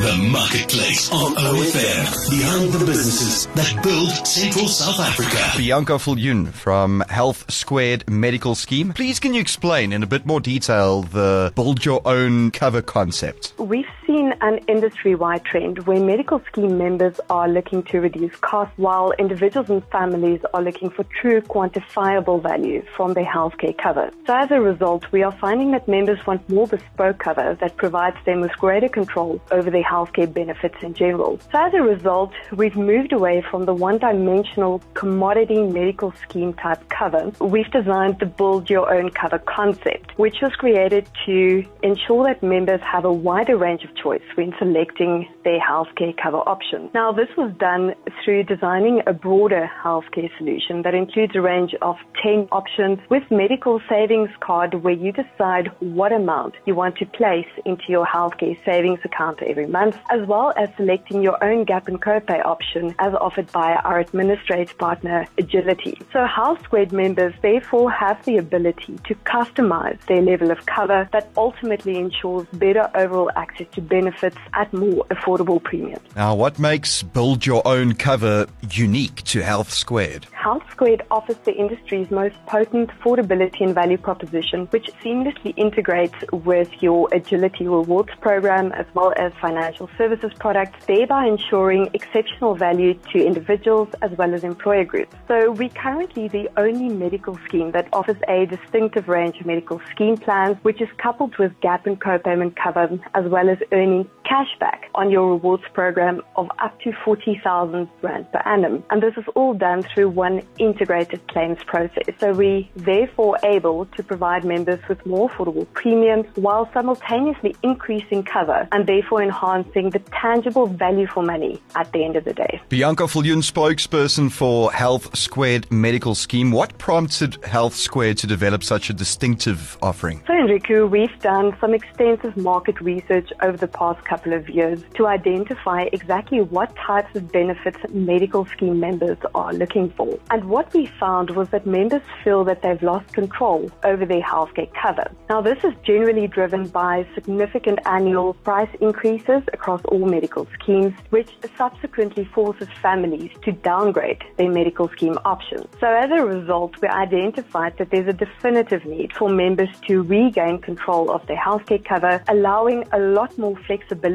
The Marketplace on OFM. Behind the businesses that build Central South Africa. Bianca Viljoen from Health Squared Medical Scheme. Please, can you explain in a bit more detail the build your own cover concept? We've seen an industry wide trend where medical scheme members are looking to reduce costs while individuals and families are looking for true quantifiable value from their healthcare cover. So as a result, we are finding that members want more bespoke cover that provides them with greater control over their healthcare benefits in general. So as a result, we've moved away from the one-dimensional commodity medical scheme type cover. We've designed the build your own cover concept, which was created to ensure that members have a wider range of choice when selecting their healthcare cover options. Now, this was done through designing a broader healthcare solution that includes a range of 10 options with medical savings card where you decide what amount you want to place into your healthcare savings account every month, as well as selecting your own gap and copay option as offered by our administrative partner Agility. So Health Squared members therefore have the ability to customize their level of cover that ultimately ensures better overall access to benefits at more affordable premiums. Now, what makes build your own cover unique to Health Squared? Health Squared offers the industry's most potent affordability and value proposition, which seamlessly integrates with your Agility Rewards program as well as financial services products, thereby ensuring exceptional value to individuals as well as employer groups. So we're currently the only medical scheme that offers a distinctive range of medical scheme plans, which is coupled with gap and co-payment cover as well as earning cashback on your rewards program of up to 40,000 Rand per annum. And this is all done through one integrated claims process. So we therefore able to provide members with more affordable premiums while simultaneously increasing cover and therefore enhancing the tangible value for money at the end of the day. Bianca Viljoen, spokesperson for Health Squared Medical Scheme. What prompted Health Squared to develop such a distinctive offering? So Enriko, we've done some extensive market research over the past couple of years to identify exactly what types of benefits medical scheme members are looking for. And what we found was that members feel that they've lost control over their healthcare cover. Now, this is generally driven by significant annual price increases across all medical schemes, which subsequently forces families to downgrade their medical scheme options. So as a result, we identified that there's a definitive need for members to regain control of their healthcare cover, allowing a lot more flexibility,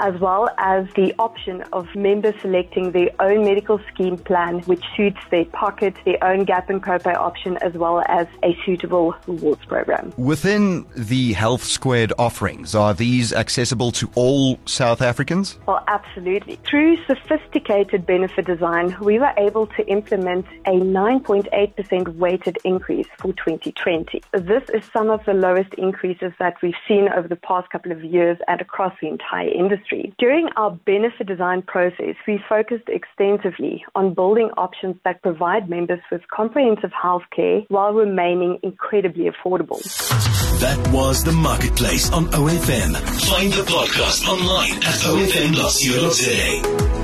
as well as the option of members selecting their own medical scheme plan, which suits their pocket, their own gap and copay option, as well as a suitable rewards program. Within the Health Squared offerings, are these accessible to all South Africans? Well, absolutely. Through sophisticated benefit design, we were able to implement a 9.8% weighted increase for 2020. This is some of the lowest increases that we've seen over the past couple of years and across the entire industry. During our benefit design process, we focused extensively on building options that provide members with comprehensive health care while remaining incredibly affordable. That was The Marketplace on OFM. Find the podcast online at ofm.co.za.